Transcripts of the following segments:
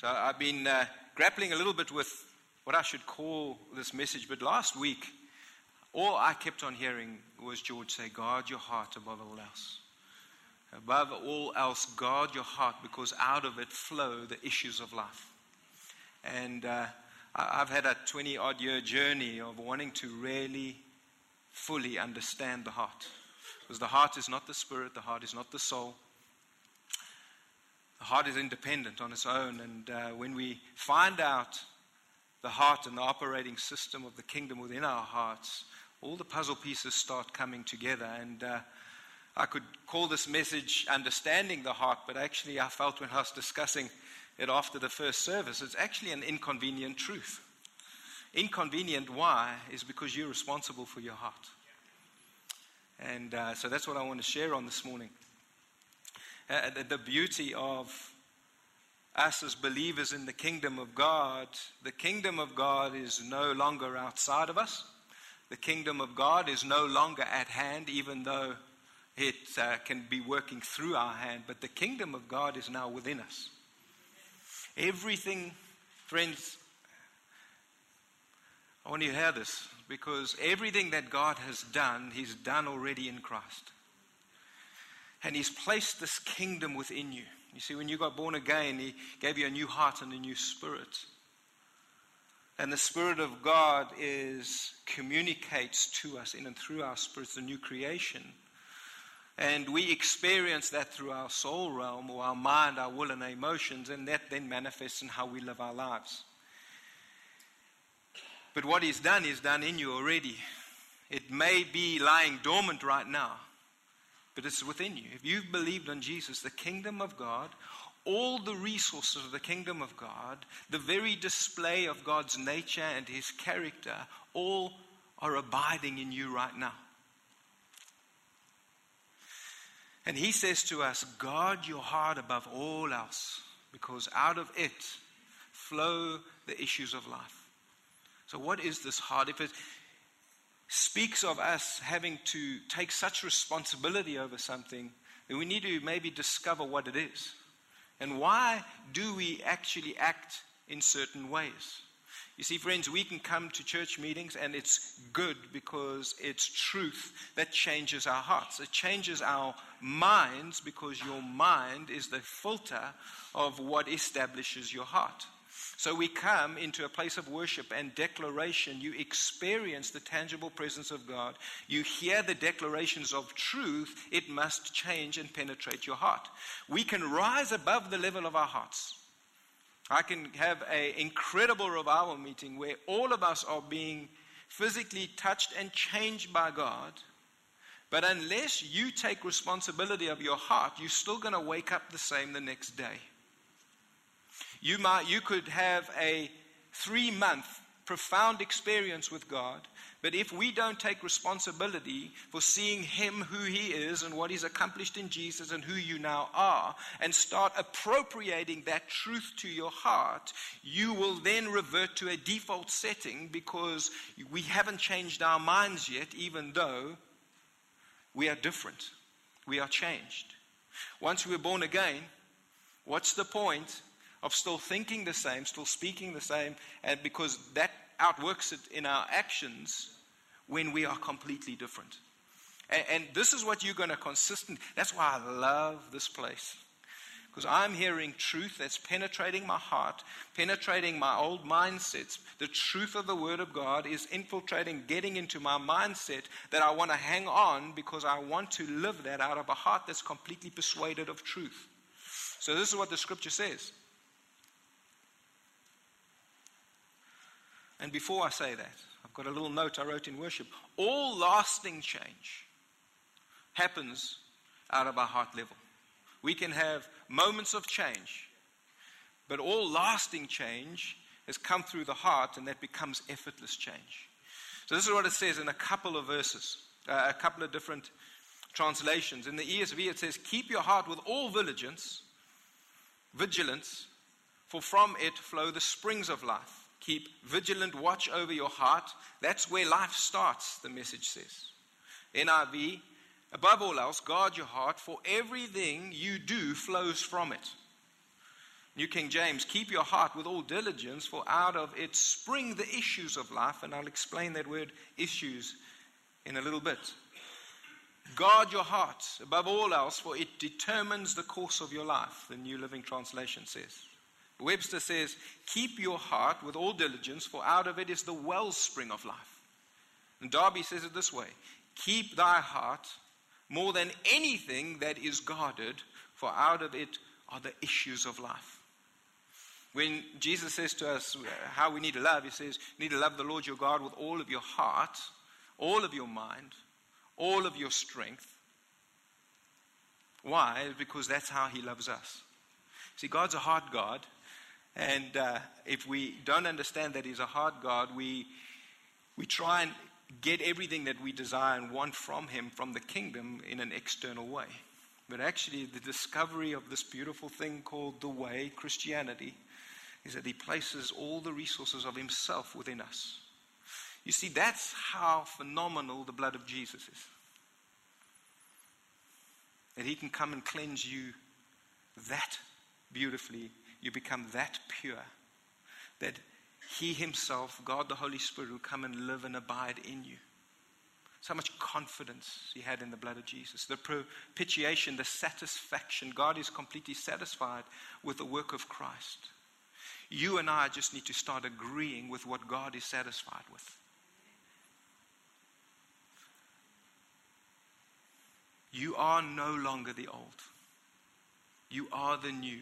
So I've been uh, grappling a little bit with what I should call this message, but last week, all I kept on hearing was George say, Guard your heart above all else. Above all else, guard your heart because out of it flow the issues of life. And uh, I've had a 20 odd year journey of wanting to really fully understand the heart. Because the heart is not the spirit, the heart is not the soul, the heart is independent on its own. And uh, when we find out the heart and the operating system of the kingdom within our hearts, all the puzzle pieces start coming together. And uh, I could call this message Understanding the Heart, but actually, I felt when I was discussing it after the first service, it's actually an inconvenient truth. Inconvenient, why? Is because you're responsible for your heart. And uh, so that's what I want to share on this morning. Uh, the, beauty of us as believers in the kingdom of God, the kingdom of God is no longer outside of us. The kingdom of God is no longer at hand, even though it uh, can be working through our hand, but the kingdom of God is now within us. Everything, friends, I want you to hear this because everything that God has done, He's done already in Christ. And He's placed this kingdom within you. You see, when you got born again, He gave you a new heart and a new spirit. And the Spirit of God is communicates to us in and through our spirits the new creation. And we experience that through our soul realm or our mind, our will, and our emotions, and that then manifests in how we live our lives. But what He's done is done in you already. It may be lying dormant right now, but it's within you. If you've believed on Jesus, the kingdom of God, all the resources of the kingdom of God, the very display of God's nature and his character, all are abiding in you right now. And he says to us, guard your heart above all else, because out of it flow the issues of life. So, what is this heart? If it speaks of us having to take such responsibility over something, that we need to maybe discover what it is. And why do we actually act in certain ways? You see, friends, we can come to church meetings and it's good because it's truth that changes our hearts. It changes our minds because your mind is the filter of what establishes your heart. So we come into a place of worship and declaration. You experience the tangible presence of God. You hear the declarations of truth. It must change and penetrate your heart. We can rise above the level of our hearts. I can have an incredible revival meeting where all of us are being physically touched and changed by God. But unless you take responsibility of your heart, you're still going to wake up the same the next day. You, might, you could have a three month profound experience with God, but if we don't take responsibility for seeing Him who He is and what He's accomplished in Jesus and who you now are, and start appropriating that truth to your heart, you will then revert to a default setting because we haven't changed our minds yet, even though we are different. We are changed. Once we're born again, what's the point of still thinking the same, still speaking the same, and because that outworks it in our actions when we are completely different. And, and this is what you're going to consistent. That's why I love this place. Because I'm hearing truth that's penetrating my heart, penetrating my old mindsets. The truth of the Word of God is infiltrating, getting into my mindset that I want to hang on because I want to live that out of a heart that's completely persuaded of truth. So, this is what the scripture says And before I say that, I've got a little note I wrote in worship. All lasting change happens out of our heart level. We can have moments of change, but all lasting change has come through the heart, and that becomes effortless change. So, this is what it says in a couple of verses, uh, a couple of different translations. In the ESV, it says, Keep your heart with all vigilance, vigilance, for from it flow the springs of life. Keep vigilant watch over your heart. That's where life starts, the message says. NIV, above all else, guard your heart, for everything you do flows from it. New King James, keep your heart with all diligence, for out of it spring the issues of life. And I'll explain that word issues in a little bit. Guard your heart above all else, for it determines the course of your life, the New Living Translation says. Webster says, Keep your heart with all diligence, for out of it is the wellspring of life. And Darby says it this way Keep thy heart more than anything that is guarded, for out of it are the issues of life. When Jesus says to us uh, how we need to love, he says, You need to love the Lord your God with all of your heart, all of your mind, all of your strength. Why? Because that's how he loves us. See, God's a hard God. And uh, if we don't understand that He's a hard God, we, we try and get everything that we desire and want from Him, from the kingdom, in an external way. But actually, the discovery of this beautiful thing called the way, Christianity, is that He places all the resources of Himself within us. You see, that's how phenomenal the blood of Jesus is. That He can come and cleanse you that beautifully you become that pure that He Himself, God the Holy Spirit, will come and live and abide in you. So much confidence he had in the blood of Jesus. The propitiation, the satisfaction. God is completely satisfied with the work of Christ. You and I just need to start agreeing with what God is satisfied with. You are no longer the old. You are the new.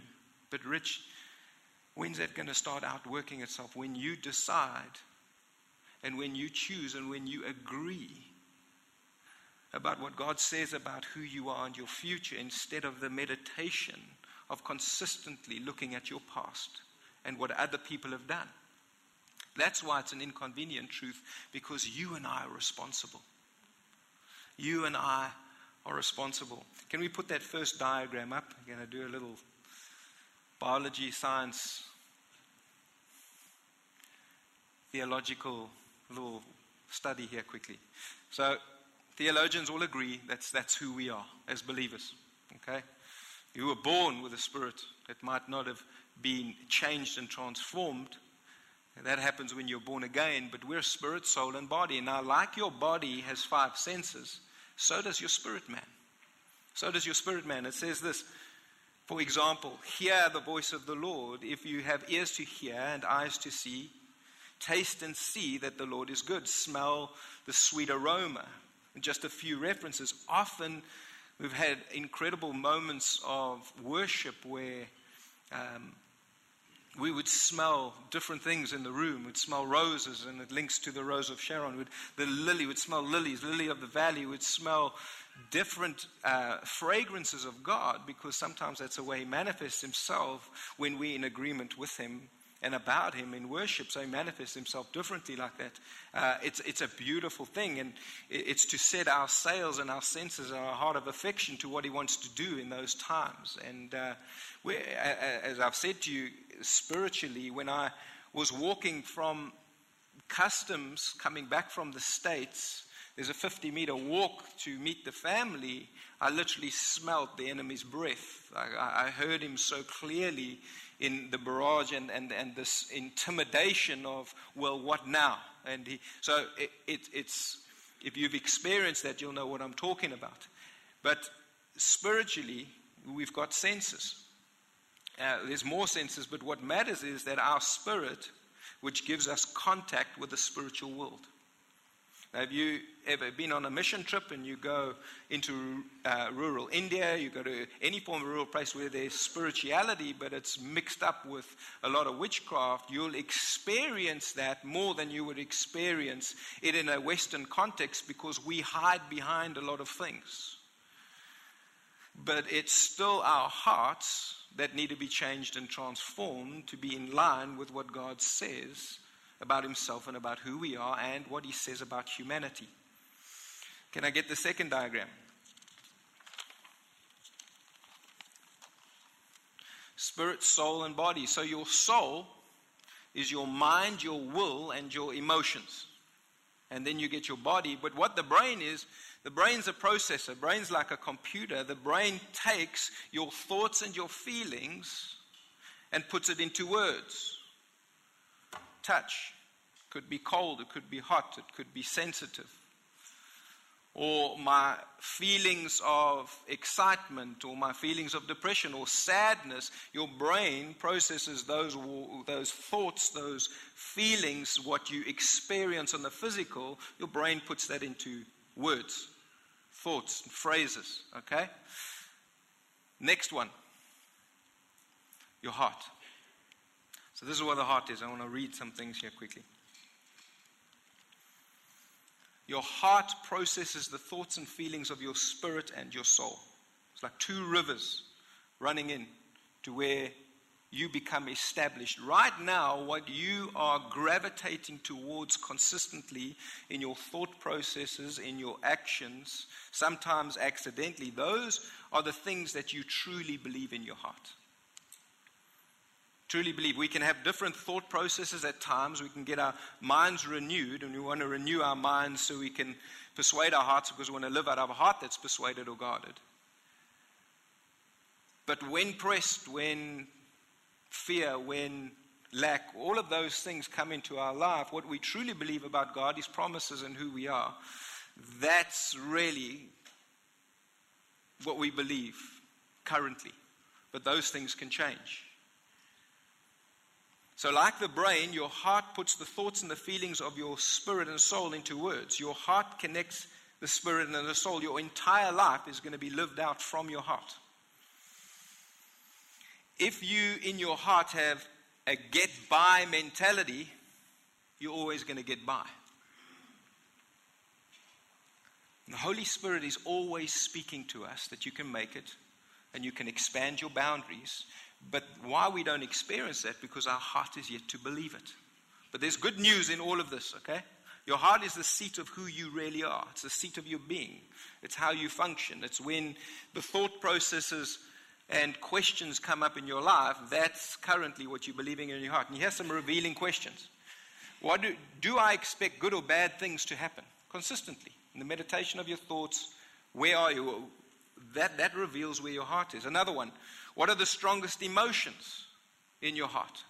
But, Rich, when's that going to start outworking itself? When you decide and when you choose and when you agree about what God says about who you are and your future instead of the meditation of consistently looking at your past and what other people have done. That's why it's an inconvenient truth because you and I are responsible. You and I are responsible. Can we put that first diagram up? I'm going to do a little biology, science, theological little study here quickly. So, theologians all agree that's, that's who we are as believers. Okay? You were born with a spirit that might not have been changed and transformed. That happens when you're born again, but we're spirit, soul, and body. Now, like your body has five senses, so does your spirit man. So does your spirit man. It says this for example, hear the voice of the Lord. If you have ears to hear and eyes to see, taste and see that the Lord is good. Smell the sweet aroma. And just a few references. Often we've had incredible moments of worship where um, we would smell different things in the room. We'd smell roses, and it links to the rose of Sharon. We'd, the lily would smell lilies, lily of the valley would smell different uh, fragrances of God because sometimes that's the way He manifests Himself when we're in agreement with Him and about Him in worship. So He manifests Himself differently like that. Uh, it's, it's a beautiful thing, and it's to set our sails and our senses and our heart of affection to what He wants to do in those times. And uh, as I've said to you, spiritually, when I was walking from customs coming back from the States, there's a 50 meter walk to meet the family. I literally smelt the enemy's breath. I, I heard him so clearly in the barrage and, and, and this intimidation of, well, what now? And he, so it, it, it's, if you've experienced that, you'll know what I'm talking about. But spiritually, we've got senses. Uh, there's more senses, but what matters is that our spirit, which gives us contact with the spiritual world. Have you ever been on a mission trip and you go into uh, rural India, you go to any form of rural place where there's spirituality, but it's mixed up with a lot of witchcraft, you'll experience that more than you would experience it in a Western context because we hide behind a lot of things. But it's still our hearts that need to be changed and transformed to be in line with what God says about himself and about who we are and what he says about humanity. Can I get the second diagram? Spirit, soul, and body. So your soul is your mind, your will, and your emotions. And then you get your body. But what the brain is, the brain's a processor. Brain's like a computer. The brain takes your thoughts and your feelings and puts it into words. Touch could be cold, it could be hot, it could be sensitive. Or my feelings of excitement, or my feelings of depression, or sadness, your brain processes those, those thoughts, those feelings, what you experience on the physical, your brain puts that into words, thoughts, and phrases. Okay? Next one your heart. So, this is where the heart is. I want to read some things here quickly. Your heart processes the thoughts and feelings of your spirit and your soul. It's like two rivers running in to where you become established. Right now, what you are gravitating towards consistently in your thought processes, in your actions, sometimes accidentally, those are the things that you truly believe in your heart truly believe. We can have different thought processes at times. We can get our minds renewed, and we want to renew our minds so we can persuade our hearts because we want to live out of a heart that's persuaded or guarded. But when pressed, when fear, when lack, all of those things come into our life, what we truly believe about God, His promises, and who we are, that's really what we believe currently. But those things can change. So, like the brain, your heart puts the thoughts and the feelings of your spirit and soul into words. Your heart connects the spirit and the soul. Your entire life is going to be lived out from your heart. If you, in your heart, have a get by mentality, you're always going to get by. The Holy Spirit is always speaking to us that you can make it and you can expand your boundaries but why we don't experience that? Because our heart is yet to believe it. But there's good news in all of this, okay? Your heart is the seat of who you really are. It's the seat of your being. It's how you function. It's when the thought processes and questions come up in your life, that's currently what you're believing in your heart. And here's some revealing questions. What do, do I expect good or bad things to happen? Consistently. In the meditation of your thoughts, where are you? That, that reveals where your heart is. Another one. What are the strongest emotions in your heart?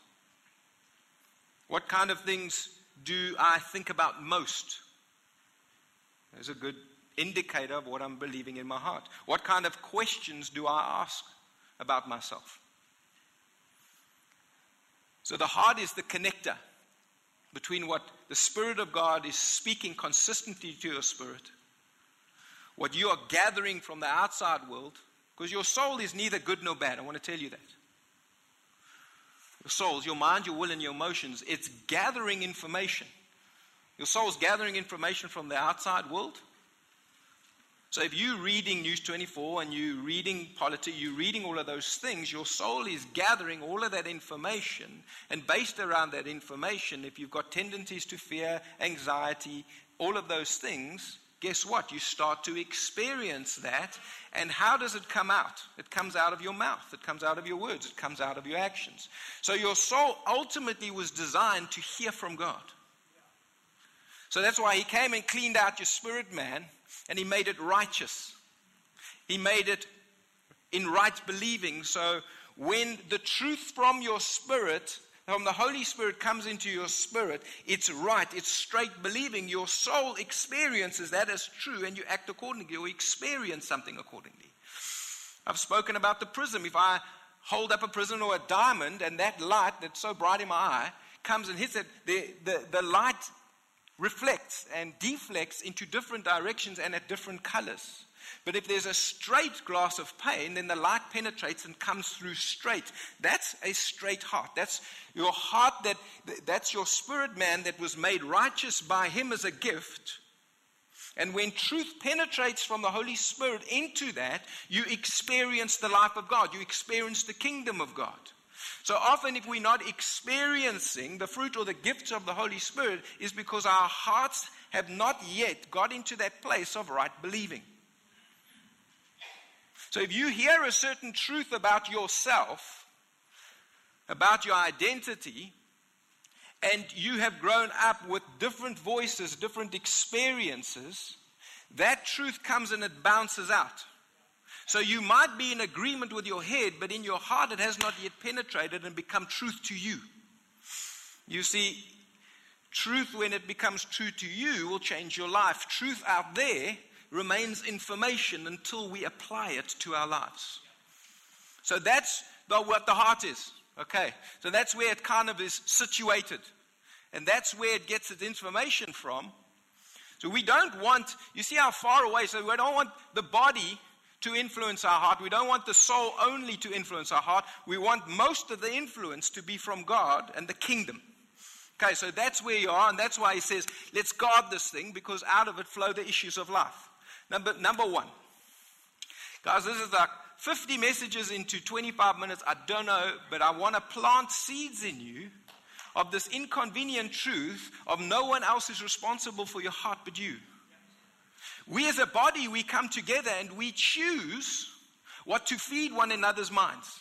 What kind of things do I think about most? There's a good indicator of what I'm believing in my heart. What kind of questions do I ask about myself? So the heart is the connector between what the Spirit of God is speaking consistently to your spirit, what you are gathering from the outside world, because your soul is neither good nor bad. I want to tell you that. Your souls, your mind, your will, and your emotions, it's gathering information. Your soul's gathering information from the outside world. So if you're reading News 24 and you're reading politics, you're reading all of those things, your soul is gathering all of that information. And based around that information, if you've got tendencies to fear, anxiety, all of those things, guess what? You start to experience that. And how does it come out? It comes out of your mouth, it comes out of your words, it comes out of your actions. So your soul ultimately was designed to hear from God. So that's why He came and cleaned out your spirit man and He made it righteous. He made it in right believing. So when the truth from your spirit when the Holy Spirit comes into your spirit, it's right, it's straight believing. Your soul experiences that as true and you act accordingly or experience something accordingly. I've spoken about the prism. If I hold up a prism or a diamond and that light that's so bright in my eye comes and hits it, the, the, the light reflects and deflects into different directions and at different colors. But if there's a straight glass of pane, then the light penetrates and comes through straight. That's a straight heart. That's your heart that that's your spirit man that was made righteous by him as a gift. And when truth penetrates from the Holy Spirit into that, you experience the life of God. You experience the kingdom of God. So often, if we're not experiencing the fruit or the gifts of the Holy Spirit, is because our hearts have not yet got into that place of right believing. So if you hear a certain truth about yourself, about your identity, and you have grown up with different voices, different experiences, that truth comes and it bounces out. So you might be in agreement with your head, but in your heart it has not yet penetrated and become truth to you. You see, truth, when it becomes true to you, will change your life. Truth out there remains information until we apply it to our lives. So that's the, what the heart is. Okay, so that's where it kind of is situated. And that's where it gets its information from. So we don't want, you see how far away, so we don't want the body to influence our heart. We don't want the soul only to influence our heart. We want most of the influence to be from God and the kingdom. Okay, so that's where you are, and that's why he says, let's guard this thing because out of it flow the issues of life. Number, number one. Guys, this is like 50 messages into 25 minutes. I don't know, but I want to plant seeds in you of this inconvenient truth of no one else is responsible for your heart but you. We as a body, we come together and we choose what to feed one another's minds,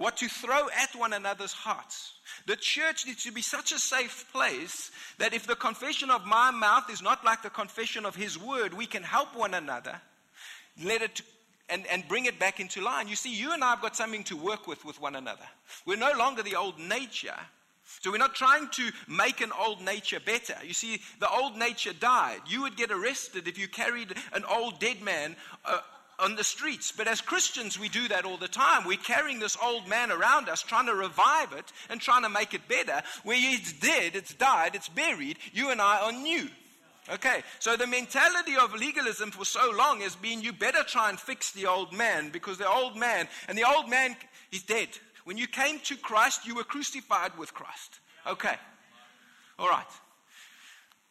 what to throw at one another's hearts. The church needs to be such a safe place that if the confession of my mouth is not like the confession of his word, we can help one another, let it and, and bring it back into line. You see, you and I have got something to work with with one another. We're no longer the old nature. So we're not trying to make an old nature better. You see, the old nature died. You would get arrested if you carried an old dead man uh, on the streets. But as Christians, we do that all the time. We're carrying this old man around us, trying to revive it and trying to make it better. Where it's dead, it's died, it's buried. You and I are new. Okay, so the mentality of legalism for so long has been you better try and fix the old man because the old man, and the old man is dead. When you came to Christ, you were crucified with Christ. Okay. All right.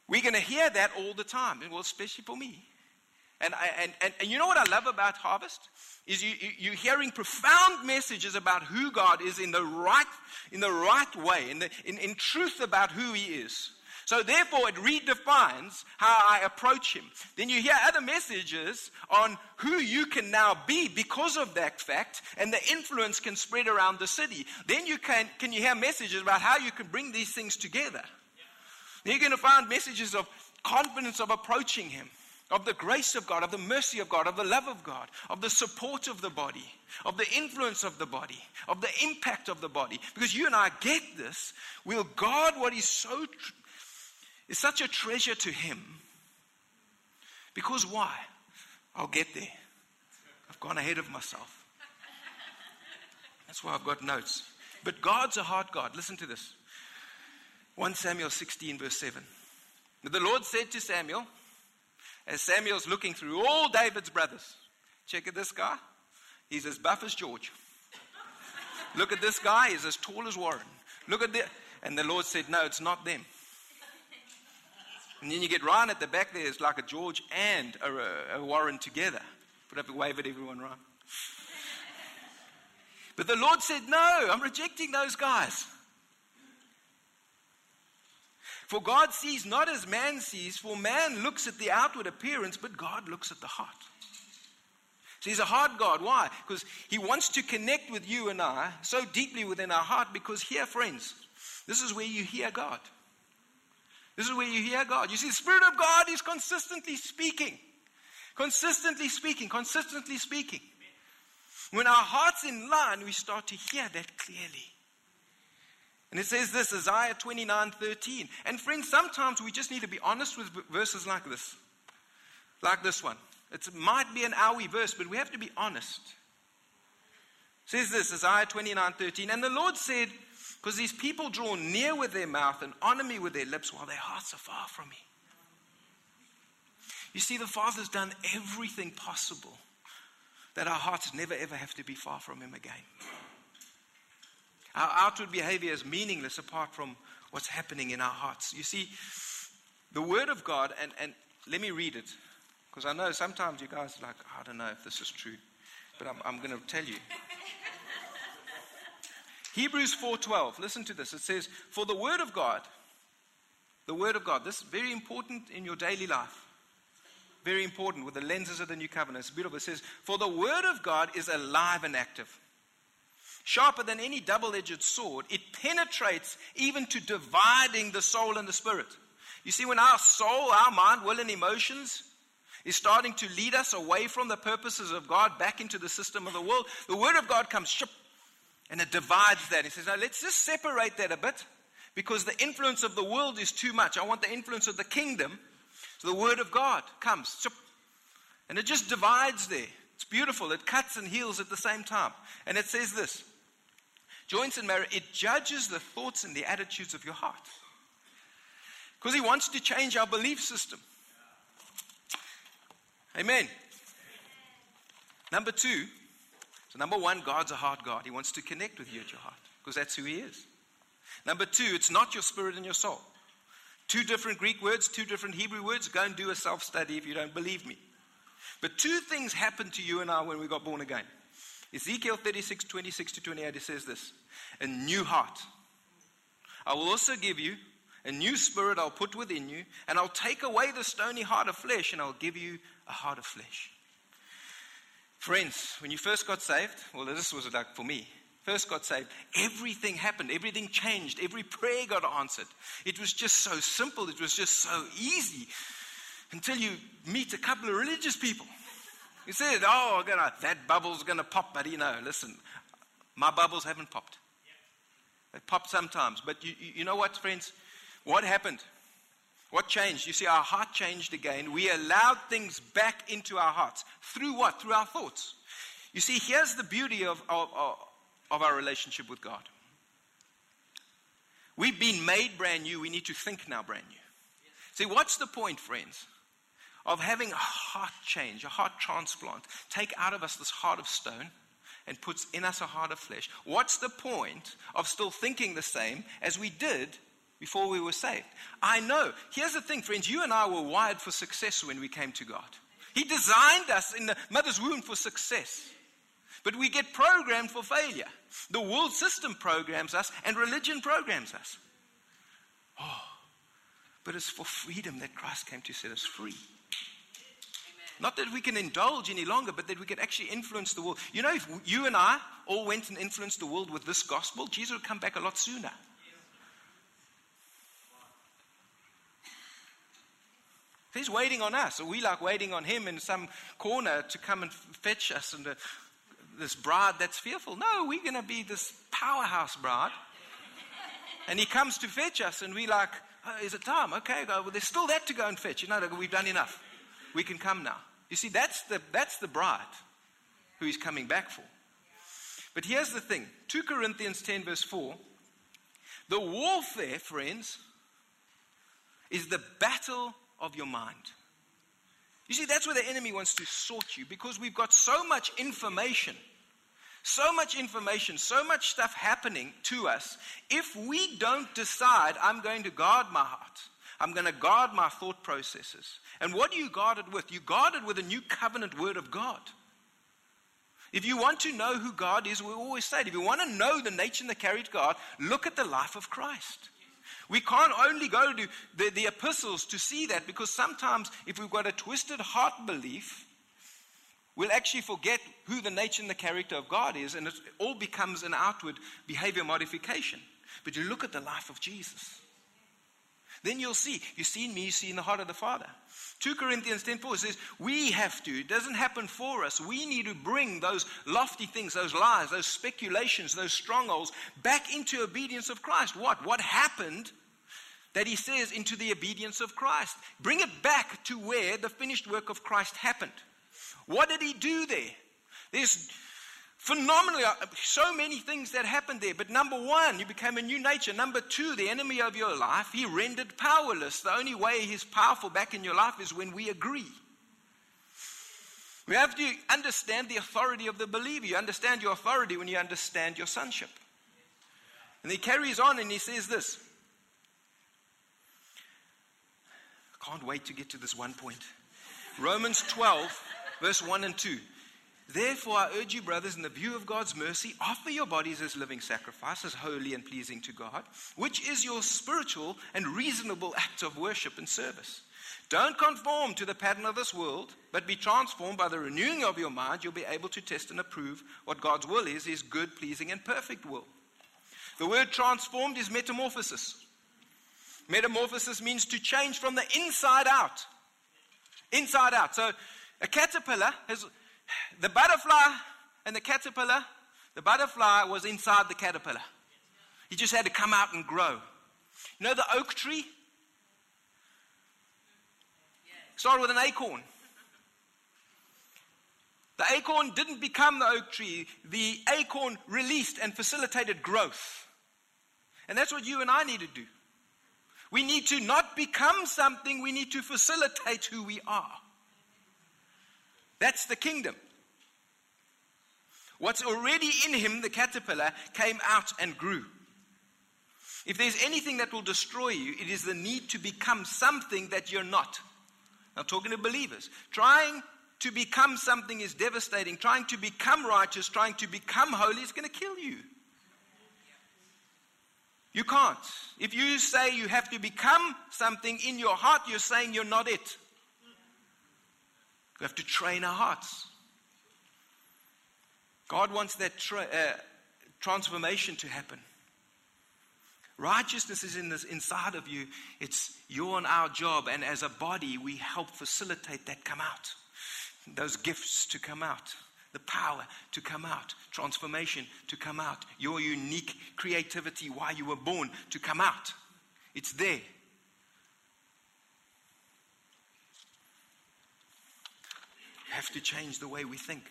We're going to hear that all the time, well, especially for me. And, and, and, and you know what I love about Harvest? Is you, you, you're hearing profound messages about who God is in the right, in the right way, in, the, in, in truth about who He is. So therefore, it redefines how I approach him. Then you hear other messages on who you can now be because of that fact, and the influence can spread around the city. Then you can, can you hear messages about how you can bring these things together. You're going to find messages of confidence of approaching him of the grace of God, of the mercy of God, of the love of God, of the support of the body, of the influence of the body, of the impact of the body. Because you and I get this, we'll guard what is so is such a treasure to Him. Because why? I'll get there. I've gone ahead of myself. That's why I've got notes. But God's a hard God. Listen to this 1 Samuel 16, verse 7. The Lord said to Samuel, as Samuel's looking through all David's brothers, check at this guy. He's as buff as George. Look at this guy, he's as tall as Warren. Look at the. And the Lord said, No, it's not them. And then you get Ryan at the back there, it's like a George and a, a Warren together. Put up a wave at everyone, Ryan. But the Lord said, No, I'm rejecting those guys. For God sees not as man sees, for man looks at the outward appearance, but God looks at the heart. So he's a hard God. Why? Because he wants to connect with you and I so deeply within our heart, because here, friends, this is where you hear God. This is where you hear God. You see, the Spirit of God is consistently speaking. Consistently speaking, consistently speaking. When our heart's in line, we start to hear that clearly. And it says this, Isaiah 29 13. And friends, sometimes we just need to be honest with verses like this. Like this one. It might be an owie verse, but we have to be honest. It says this, Isaiah 29 13. And the Lord said, because these people draw near with their mouth and honor me with their lips while their hearts are far from me. You see, the Father's done everything possible that our hearts never ever have to be far from Him again. Our outward behavior is meaningless apart from what's happening in our hearts. You see, the Word of God, and, and let me read it, because I know sometimes you guys are like, I don't know if this is true, but I'm, I'm going to tell you. Hebrews 4:12. Listen to this. It says, "For the word of God, the word of God, this is very important in your daily life. Very important with the lenses of the new covenant. It's beautiful. It says, "For the word of God is alive and active, sharper than any double-edged sword. It penetrates even to dividing the soul and the spirit." You see, when our soul, our mind, will, and emotions is starting to lead us away from the purposes of God back into the system of the world. The Word of God comes and it divides that. He says, now let's just separate that a bit because the influence of the world is too much. I want the influence of the kingdom. So the Word of God comes and it just divides there. It's beautiful. It cuts and heals at the same time. And it says this joints and marrow, it judges the thoughts and the attitudes of your heart. Because he wants to change our belief system. Amen. Number two, so number one, God's a heart God. He wants to connect with you at your heart because that's who He is. Number two, it's not your spirit and your soul. Two different Greek words, two different Hebrew words. Go and do a self study if you don't believe me. But two things happened to you and I when we got born again. Ezekiel 36, 26 to 28, it says this A new heart. I will also give you a new spirit, I'll put within you, and I'll take away the stony heart of flesh, and I'll give you a heart of flesh. Friends, when you first got saved, well, this was like for me. First got saved, everything happened, everything changed, every prayer got answered. It was just so simple, it was just so easy until you meet a couple of religious people. You said, Oh, gonna, that bubble's going to pop, but you know, listen, my bubbles haven't popped. They pop sometimes, but you, you know what, friends? What happened? What changed? You see, our heart changed again. We allowed things back into our hearts. Through what? Through our thoughts. You see, here's the beauty of, of, of our relationship with God. We've been made brand new. We need to think now brand new. See, what's the point, friends, of having a heart change, a heart transplant? Take out of us this heart of stone and puts in us a heart of flesh. What's the point of still thinking the same as we did before we were saved. I know. Here's the thing, friends. You and I were wired for success when we came to God. He designed us in the mother's womb for success. But we get programmed for failure. The world system programs us, and religion programs us. Oh, but it's for freedom that Christ came to set us free. Not that we can indulge any longer, but that we can actually influence the world. You know, if you and I all went and influenced the world with this gospel, Jesus would come back a lot sooner. He's waiting on us. Are we like waiting on him in some corner to come and fetch us and uh, this bride that's fearful? No, we're going to be this powerhouse bride. And he comes to fetch us, and we like, oh, is it time? Okay. Well, there's still that to go and fetch. You know, we've done enough. We can come now. You see, that's the, that's the bride who he's coming back for. But here's the thing 2 Corinthians 10, verse 4 the warfare, friends, is the battle of your mind. You see, that's where the enemy wants to sort you because we've got so much information, so much information, so much stuff happening to us. If we don't decide, I'm going to guard my heart, I'm going to guard my thought processes. And what do you guard it with? You guard it with a new covenant word of God. If you want to know who God is, we always say, it. if you want to know the nature and the character of God, look at the life of Christ. We can't only go to the, the epistles to see that because sometimes if we've got a twisted heart belief, we'll actually forget who the nature and the character of God is, and it all becomes an outward behavior modification. But you look at the life of Jesus. Then you'll see, you see in me, you see in the heart of the Father. 2 Corinthians 10:4 says, we have to, it doesn't happen for us. We need to bring those lofty things, those lies, those speculations, those strongholds back into obedience of Christ. What? What happened that he says into the obedience of Christ? Bring it back to where the finished work of Christ happened. What did he do there? There's phenomenally uh, so many things that happened there. But number one you became a new nature. Number two the enemy of your life he rendered powerless. The only way he's powerful back in your life is when we agree. We have to understand the authority of the believer. You understand your authority when you understand your sonship. And he carries on and he says this. I can't wait to get to this one point. Romans 12 verse 1 and 2 Therefore, I urge you, brothers, in the view of God's mercy, offer your bodies as living sacrifices, holy and pleasing to God, which is your spiritual and reasonable act of worship and service. Don't conform to the pattern of this world, but be transformed by the renewing of your mind. You'll be able to test and approve what God's will is, his good, pleasing, and perfect will. The word transformed is metamorphosis. Metamorphosis means to change from the inside out. Inside out. So a caterpillar has the butterfly and the caterpillar, the butterfly was inside the caterpillar. He just had to come out and grow. You know the oak tree? Started with an acorn. The acorn didn't become the oak tree. The acorn released and facilitated growth. And that's what you and I need to do. We need to not become something, we need to facilitate who we are. That's the kingdom. What's already in him, the caterpillar, came out and grew. If there's anything that will destroy you, it is the need to become something that you're not. I'm talking to believers. Trying to become something is devastating. Trying to become righteous, trying to become holy is going to kill you. You can't. If you say you have to become something in your heart, you're saying you're not it. We have to train our hearts. God wants that tra- uh, transformation to happen. Righteousness is in this inside of you. It's your and our job, and as a body, we help facilitate that come out. Those gifts to come out, the power to come out, transformation to come out, your unique creativity, why you were born to come out. It's there. Have to change the way we think.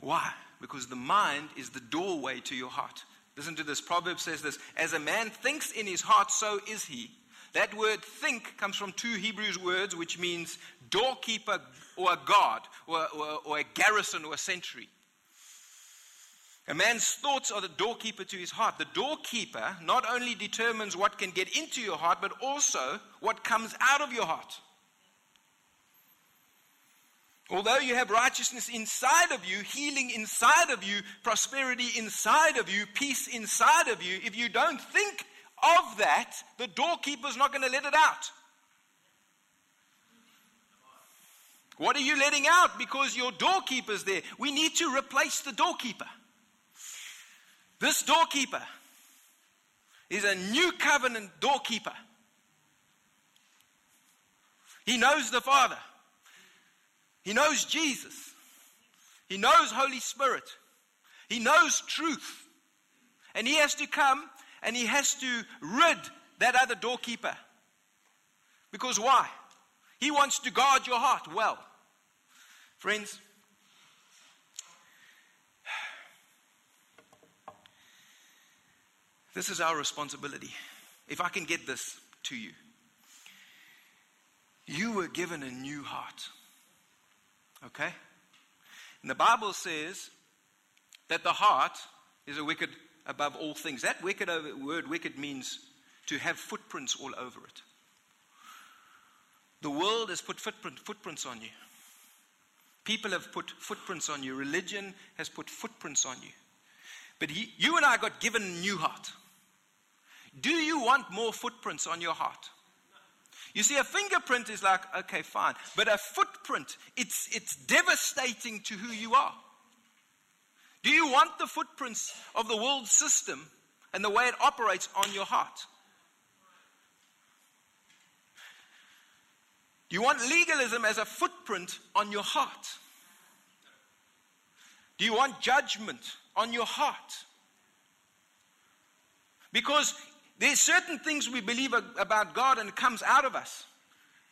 Why? Because the mind is the doorway to your heart. Listen to this. Proverb says this As a man thinks in his heart, so is he. That word think comes from two Hebrew words, which means doorkeeper or a guard, or, or, or a garrison or a sentry. A man's thoughts are the doorkeeper to his heart. The doorkeeper not only determines what can get into your heart, but also what comes out of your heart. Although you have righteousness inside of you, healing inside of you, prosperity inside of you, peace inside of you, if you don't think of that, the doorkeeper's not going to let it out. What are you letting out? Because your doorkeeper's there. We need to replace the doorkeeper. This doorkeeper is a new covenant doorkeeper. He knows the Father. He knows Jesus. He knows Holy Spirit. He knows truth. And he has to come and he has to rid that other doorkeeper. Because why? He wants to guard your heart well. Friends, this is our responsibility. If I can get this to you, you were given a new heart. Okay? And the Bible says that the heart is a wicked above all things. That wicked word wicked means to have footprints all over it. The world has put footprint, footprints on you. People have put footprints on you. Religion has put footprints on you. But he, you and I got given a new heart. Do you want more footprints on your heart? You see, a fingerprint is like, okay, fine. But a footprint, it's, it's devastating to who you are. Do you want the footprints of the world system and the way it operates on your heart? Do you want legalism as a footprint on your heart? Do you want judgment on your heart? Because there's certain things we believe about God and it comes out of us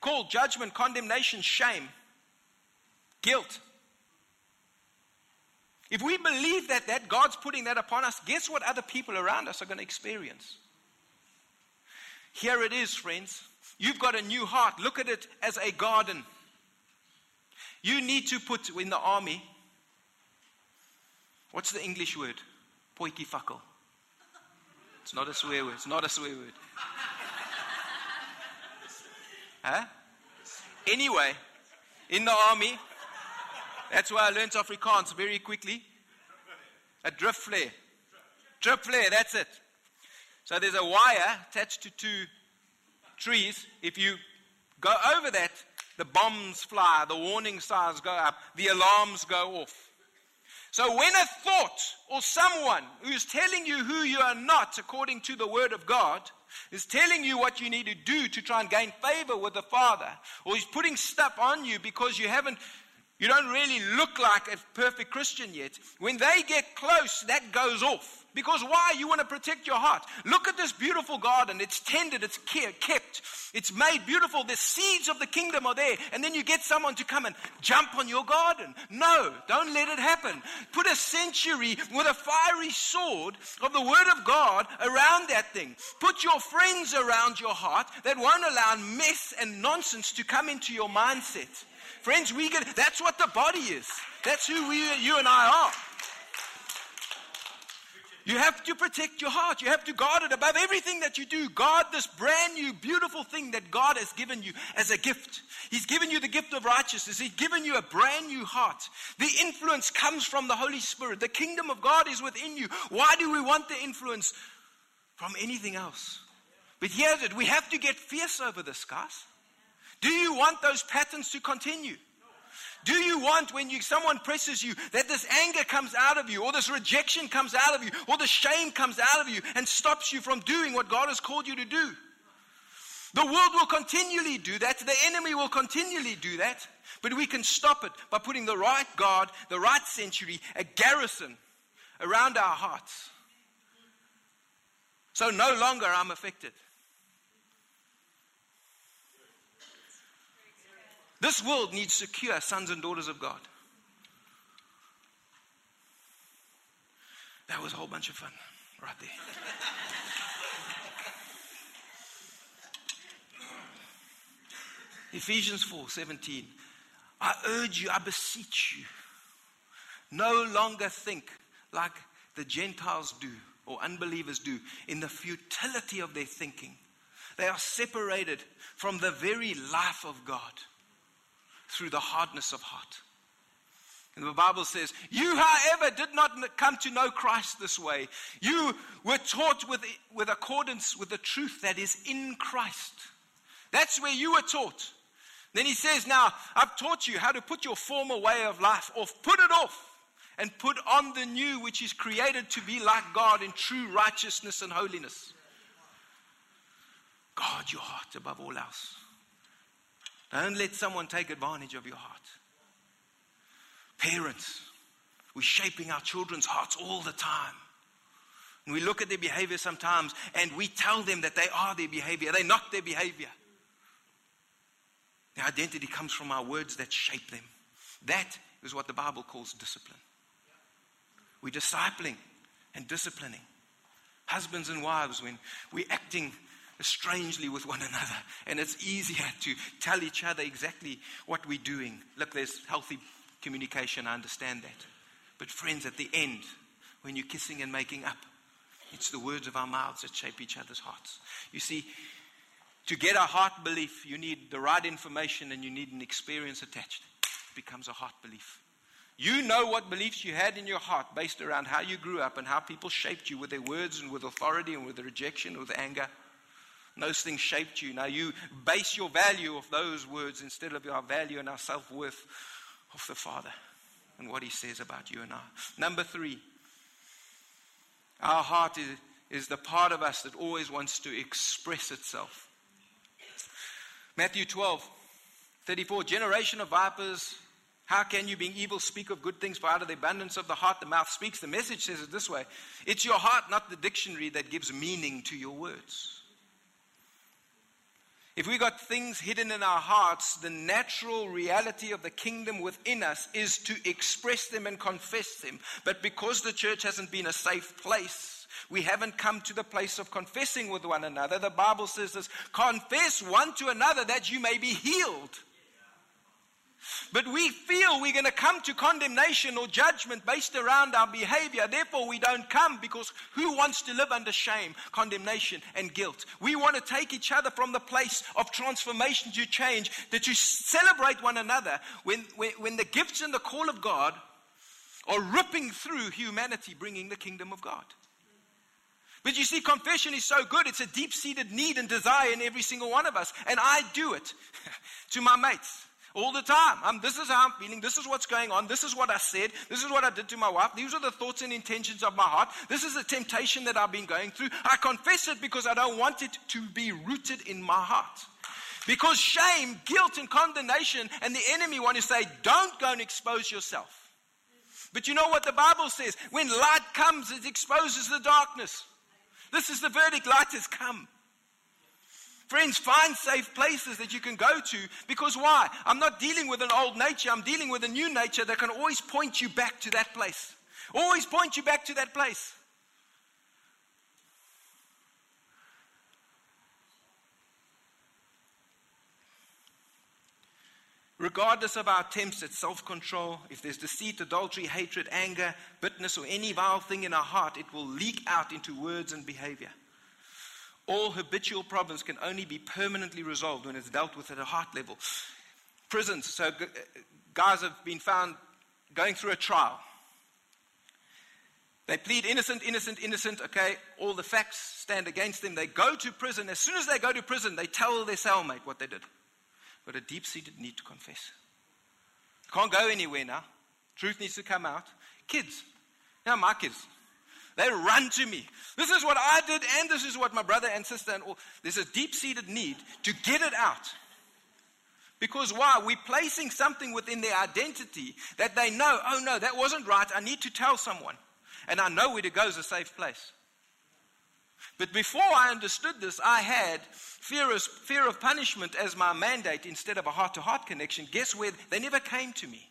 called judgment, condemnation, shame, guilt. If we believe that, that God's putting that upon us, guess what other people around us are going to experience? Here it is, friends. You've got a new heart. Look at it as a garden. You need to put in the army. What's the English word? Potjiefakkel. It's not a swear word. It's not a swear word. huh? Anyway, in the army, that's why I learned Afrikaans very quickly. A drift flare. Drift flare, that's it. So there's a wire attached to two trees. If you go over that, the bombs fly, the warning signs go up, the alarms go off. So when a thought or someone who's telling you who you are not according to the word of God is telling you what you need to do to try and gain favor with the Father, or he's putting stuff on you because you haven't you don't really look like a perfect Christian yet. When they get close, that goes off. Because why? You want to protect your heart. Look at this beautiful garden. It's tended, it's kept, it's made beautiful. The seeds of the kingdom are there. And then you get someone to come and jump on your garden. No, don't let it happen. Put a century with a fiery sword of the word of God around that thing. Put your friends around your heart that won't allow mess and nonsense to come into your mindset. Friends, we get that's what the body is. That's who we, you and I are. You have to protect your heart. You have to guard it above everything that you do. Guard this brand new, beautiful thing that God has given you as a gift. He's given you the gift of righteousness. He's given you a brand new heart. The influence comes from the Holy Spirit. The kingdom of God is within you. Why do we want the influence from anything else? But here's it. We have to get fierce over this, guys. Do you want those patterns to continue? Do you want when you, someone presses you that this anger comes out of you, or this rejection comes out of you, or the shame comes out of you and stops you from doing what God has called you to do? The world will continually do that. The enemy will continually do that. But we can stop it by putting the right guard, the right century, a garrison around our hearts. So no longer I'm affected. This world needs secure sons and daughters of God. That was a whole bunch of fun right there. Ephesians 4 17. I urge you, I beseech you, no longer think like the Gentiles do or unbelievers do in the futility of their thinking. They are separated from the very life of God through the hardness of heart. And the Bible says, You, however, did not come to know Christ this way. You were taught with, with accordance with the truth that is in Christ. That's where you were taught. Then he says, Now, I've taught you how to put your former way of life off. Put it off and put on the new, which is created to be like God in true righteousness and holiness. Guard your heart above all else. Don't let someone take advantage of your heart. Parents, we're shaping our children's hearts all the time. And we look at their behavior sometimes and we tell them that they are their behavior. They're not their behavior. Their identity comes from our words that shape them. That is what the Bible calls discipline. We're discipling and disciplining. Husbands and wives, when we're acting strangely with one another. And it's easier to tell each other exactly what we're doing. Look, there's healthy communication, I understand that. But, friends, at the end, when you're kissing and making up, it's the words of our mouths that shape each other's hearts. You see, to get a heart belief, you need the right information and you need an experience attached. It becomes a heart belief. You know what beliefs you had in your heart based around how you grew up and how people shaped you with their words and with authority and with rejection, with anger. Those things shaped you. Now you base your value of those words instead of our value and our self worth of the Father and what He says about you and I. Number three, our heart is, is the part of us that always wants to express itself. Matthew 12, 34, generation of vipers. How can you, being evil, speak of good things? For out of the abundance of the heart, the mouth speaks. The message says it this way It's your heart, not the dictionary, that gives meaning to your words. If we got things hidden in our hearts, the natural reality of the kingdom within us is to express them and confess them. But because the church hasn't been a safe place, we haven't come to the place of confessing with one another. The Bible says this confess one to another that you may be healed. But we feel we're going to come to condemnation or judgment based around our behavior. Therefore, we don't come because who wants to live under shame, condemnation, and guilt? We want to take each other from the place of transformation to change, that you celebrate one another when, when, when the gifts and the call of God are ripping through humanity, bringing the kingdom of God. But you see, confession is so good. It's a deep seated need and desire in every single one of us. And I do it to my mates. All the time. Um, this is how I'm feeling. This is what's going on. This is what I said. This is what I did to my wife. These are the thoughts and intentions of my heart. This is the temptation that I've been going through. I confess it because I don't want it to be rooted in my heart. Because shame, guilt, and condemnation, and the enemy want to say, don't go and expose yourself. But you know what the Bible says? When light comes, it exposes the darkness. This is the verdict light has come. Friends, find safe places that you can go to because why? I'm not dealing with an old nature, I'm dealing with a new nature that can always point you back to that place. Always point you back to that place. regardless of our attempts at self control, if there's deceit, adultery, hatred, anger, bitterness, or any vile thing in our heart, it will leak out into words and behavior. All habitual problems can only be permanently resolved when it's dealt with at a heart level. Prisons, so guys have been found going through a trial. They plead innocent, innocent, innocent. Okay, all the facts stand against them. They go to prison. As soon as they go to prison, they tell their cellmate what they did but a deep seated need to confess. Can't go anywhere now. Truth needs to come out. Kids, now my kids, they run to me. This is what I did, and this is what my brother and sister and all. There's a deep seated need to get it out. Because why? We're placing something within their identity that they know, oh no, that wasn't right. I need to tell someone. And I know where to go is a safe place. But before I understood this, I had fear of, fear of punishment as my mandate instead of a heart to heart connection. Guess where? They never came to me.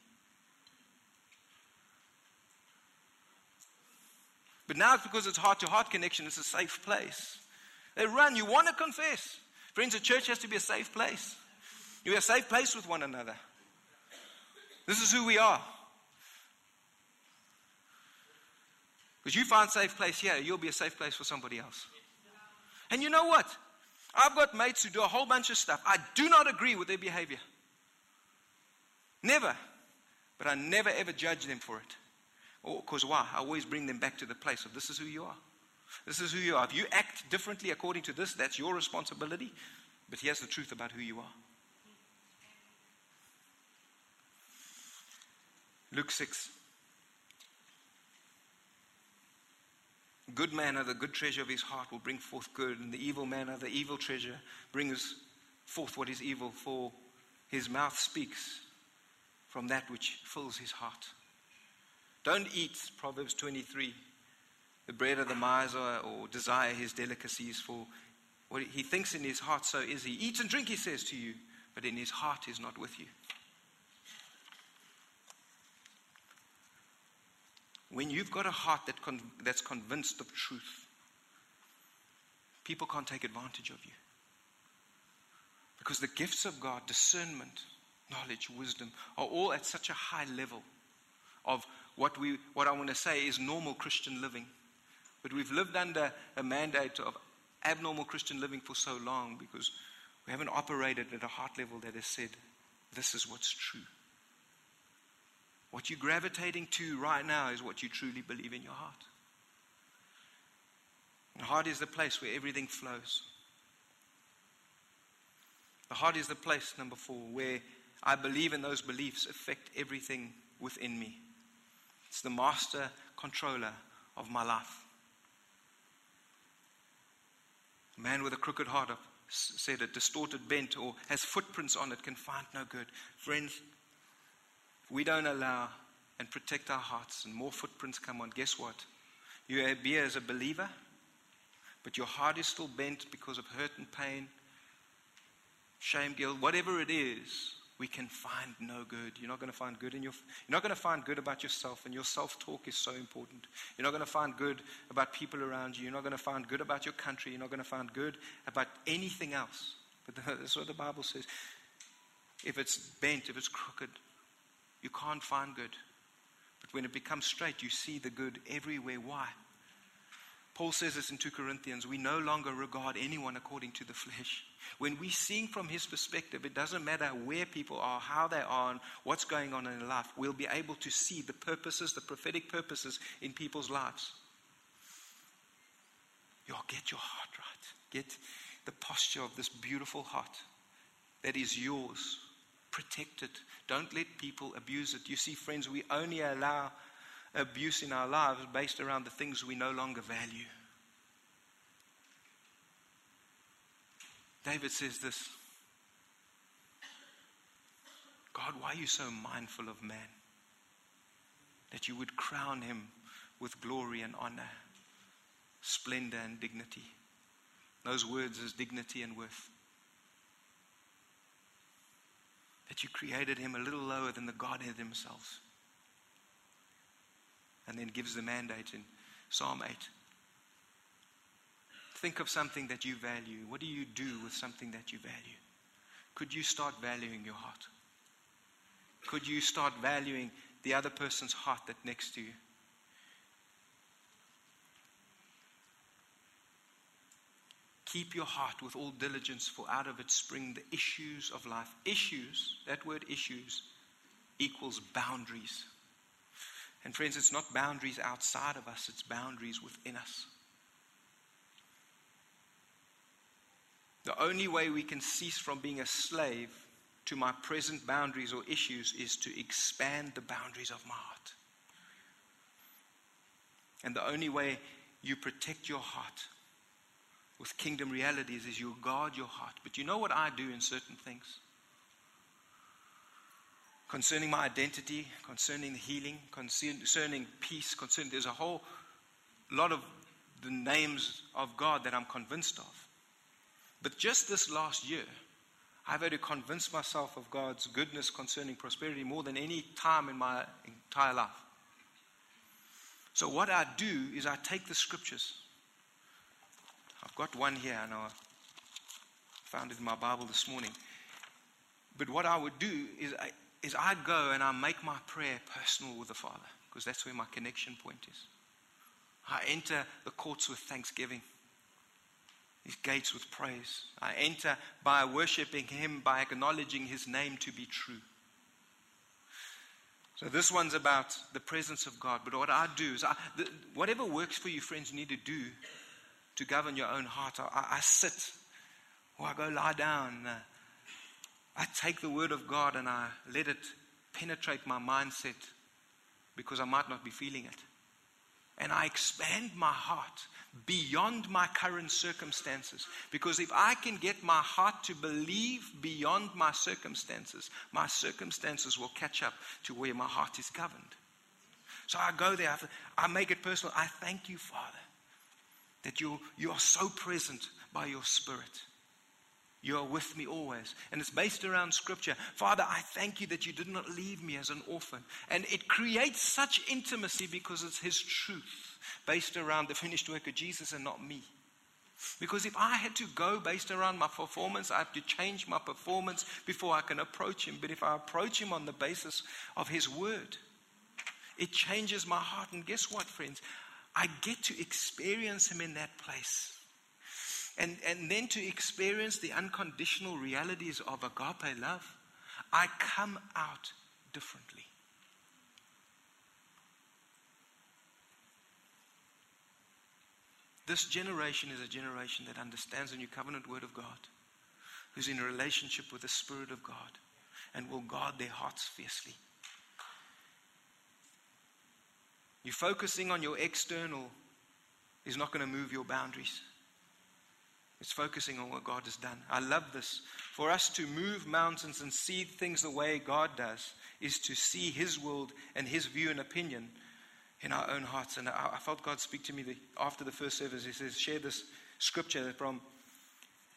But now it's because it's heart to heart connection, it's a safe place. They run. You want to confess. Friends, the church has to be a safe place. You're a safe place with one another. This is who we are. Because you find safe place here, you'll be a safe place for somebody else. And you know what? I've got mates who do a whole bunch of stuff. I do not agree with their behavior. Never. But I never ever judge them for it. Oh, because why? I always bring them back to the place of this is who you are. This is who you are. If you act differently according to this, that's your responsibility. But here's the truth about who you are. Luke 6. good man of the good treasure of his heart will bring forth good, and the evil man of the evil treasure brings forth what is evil, for his mouth speaks from that which fills his heart. Don't eat, Proverbs 23, the bread of the miser or desire his delicacies, for what he thinks in his heart, so is he. Eat and drink, he says to you, but in his heart is not with you. When you've got a heart that con- that's convinced of truth, people can't take advantage of you. Because the gifts of God, discernment, knowledge, wisdom, are all at such a high level of what, we, what I want to say is normal Christian living. But we've lived under a mandate of abnormal Christian living for so long because we haven't operated at a heart level that has said, this is what's true. What you're gravitating to right now is what you truly believe in your heart. The heart is the place where everything flows. The heart is the place, number four, where I believe in those beliefs affect everything within me. It's the master controller of my life. A man with a crooked heart, said a distorted bent, or has footprints on it can find no good. Friends, we don't allow and protect our hearts and more footprints come on, guess what? You are as a believer, but your heart is still bent because of hurt and pain, shame, guilt, whatever it is, we can find no good. You're not going to find good in your you're not going to find good about yourself and your self-talk is so important. You're not going to find good about people around you. You're not going to find good about your country. You're not going to find good about anything else. But that's what the Bible says. If it's bent, if it's crooked, you can't find good. But when it becomes straight, you see the good everywhere. Why? Paul says this in 2 Corinthians we no longer regard anyone according to the flesh. When we sing from his perspective, it doesn't matter where people are, how they are, and what's going on in life. We'll be able to see the purposes, the prophetic purposes in people's lives. Yo, get your heart right. Get the posture of this beautiful heart that is yours Protect it. Don't let people abuse it. You see, friends, we only allow abuse in our lives based around the things we no longer value. David says this God, why are you so mindful of man? That you would crown him with glory and honor, splendor and dignity. Those words as dignity and worth. That you created him a little lower than the Godhead themselves. And then gives the mandate in Psalm 8. Think of something that you value. What do you do with something that you value? Could you start valuing your heart? Could you start valuing the other person's heart that next to you? Keep your heart with all diligence, for out of it spring the issues of life. Issues, that word issues, equals boundaries. And friends, it's not boundaries outside of us, it's boundaries within us. The only way we can cease from being a slave to my present boundaries or issues is to expand the boundaries of my heart. And the only way you protect your heart with kingdom realities is you guard your heart. But you know what I do in certain things? Concerning my identity, concerning the healing, concerning peace, concerning there's a whole lot of the names of God that I'm convinced of. But just this last year, I've had to convince myself of God's goodness concerning prosperity more than any time in my entire life. So, what I do is I take the scriptures I've got one here, and I found it in my Bible this morning. But what I would do is, I, is I'd go and I make my prayer personal with the Father, because that's where my connection point is. I enter the courts with thanksgiving, His gates with praise. I enter by worshiping Him, by acknowledging His name to be true. So this one's about the presence of God. But what I do is, I, the, whatever works for you, friends, you need to do to govern your own heart. I, I sit or I go lie down. Uh, I take the word of God and I let it penetrate my mindset because I might not be feeling it. And I expand my heart beyond my current circumstances. Because if I can get my heart to believe beyond my circumstances, my circumstances will catch up to where my heart is governed. So I go there, I make it personal. I thank you, Father, that you, you are so present by your Spirit. You are with me always. And it's based around Scripture. Father, I thank you that you did not leave me as an orphan. And it creates such intimacy because it's His truth based around the finished work of Jesus and not me. Because if I had to go based around my performance, I have to change my performance before I can approach Him. But if I approach Him on the basis of His Word, it changes my heart. And guess what, friends? I get to experience Him in that place. And, and then to experience the unconditional realities of agape love, I come out differently. This generation is a generation that understands the new covenant word of God, who's in a relationship with the Spirit of God, and will guard their hearts fiercely. You focusing on your external is not going to move your boundaries. It's focusing on what God has done. I love this. For us to move mountains and see things the way God does is to see His world and His view and opinion in our own hearts. And I, felt God speak to me after the first service. He says, share this scripture from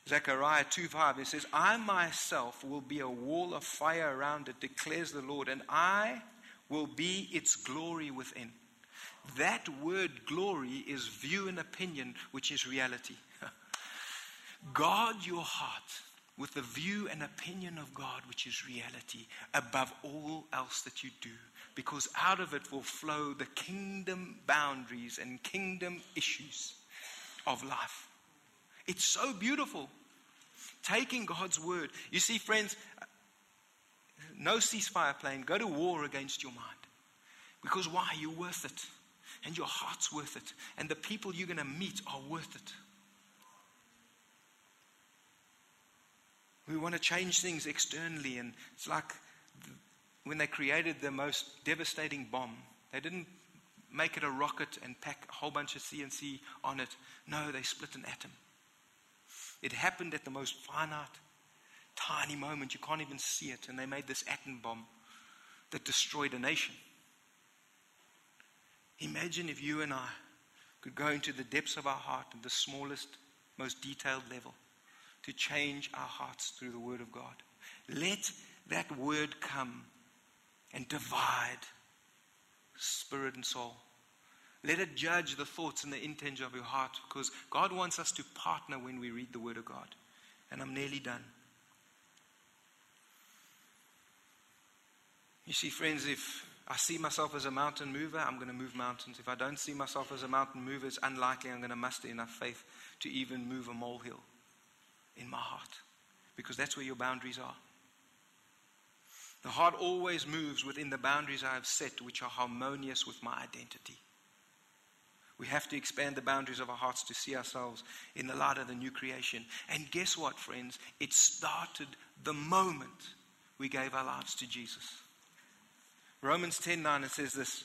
Zechariah 2 5. It says, I myself will be a wall of fire around it, declares the Lord, and I will be its glory within. That word glory is view and opinion, which is reality. Guard your heart with the view and opinion of God, which is reality, above all else that you do, because out of it will flow the kingdom boundaries and kingdom issues of life. It's so beautiful. Taking God's word. You see, friends, no ceasefire plan. Go to war against your mind. Because why? You're worth it and your heart's worth it, and the people you're going to meet are worth it. We want to change things externally, and it's like when they created the most devastating bomb, they didn't make it a rocket and pack a whole bunch of TNT on it. No, they split an atom. It happened at the most finite, tiny moment. You can't even see it. And they made this atom bomb that destroyed a nation. Imagine if you and I could go into the depths of our heart at the smallest, most detailed level to change our hearts through the Word of God. Let that Word come and divide spirit and soul. Let it judge the thoughts and the intent of your heart because God wants us to partner when we read the Word of God. And I'm nearly done. You see, friends, if I see myself as a mountain mover, I'm going to move mountains. If I don't see myself as a mountain mover, it's unlikely I'm going to muster enough faith to even move a molehill in my heart because that's where your boundaries are. The heart always moves within the boundaries I have set, which are harmonious with my identity. We have to expand the boundaries of our hearts to see ourselves in the light of the new creation. And guess what, friends? It started the moment we gave our lives to Jesus. Romans 10 9, it says this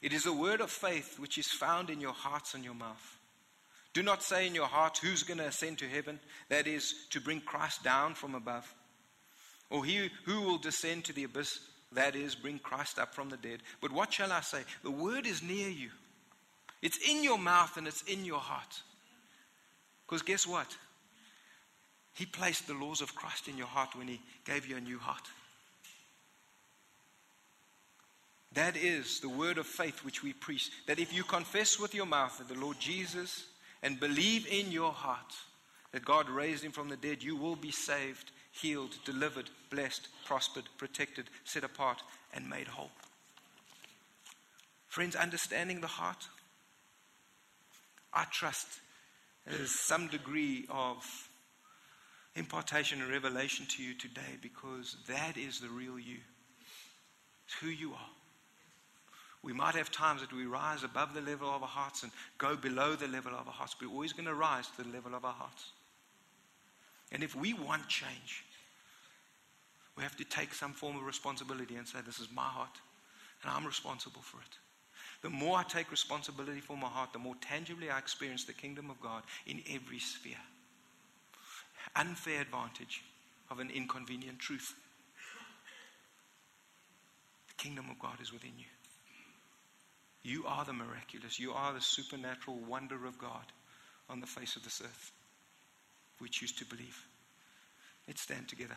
It is a word of faith which is found in your hearts and your mouth. Do not say in your heart, Who's going to ascend to heaven? That is, to bring Christ down from above. Or he, who will descend to the abyss? That is, bring Christ up from the dead. But what shall I say? The word is near you, it's in your mouth and it's in your heart. Because guess what? He placed the laws of Christ in your heart when He gave you a new heart. That is the word of faith which we preach. That if you confess with your mouth that the Lord Jesus and believe in your heart that God raised him from the dead, you will be saved healed, delivered, blessed, prospered, protected, set apart, and made whole. Friends, understanding the heart, I trust there's some degree of impartation and revelation to you today because that is the real you. It's who you are. We might have times that we rise above the level of our hearts and go below the level of our hearts, we're always going to rise to the level of our hearts. And if we want change, we have to take some form of responsibility and say, This is my heart, and I'm responsible for it. The more I take responsibility for my heart, the more tangibly I experience the kingdom of God in every sphere. Unfair advantage of an inconvenient truth. The kingdom of God is within you. You are the miraculous. You are the supernatural wonder of God on the face of this earth. We choose to believe. Let's stand together.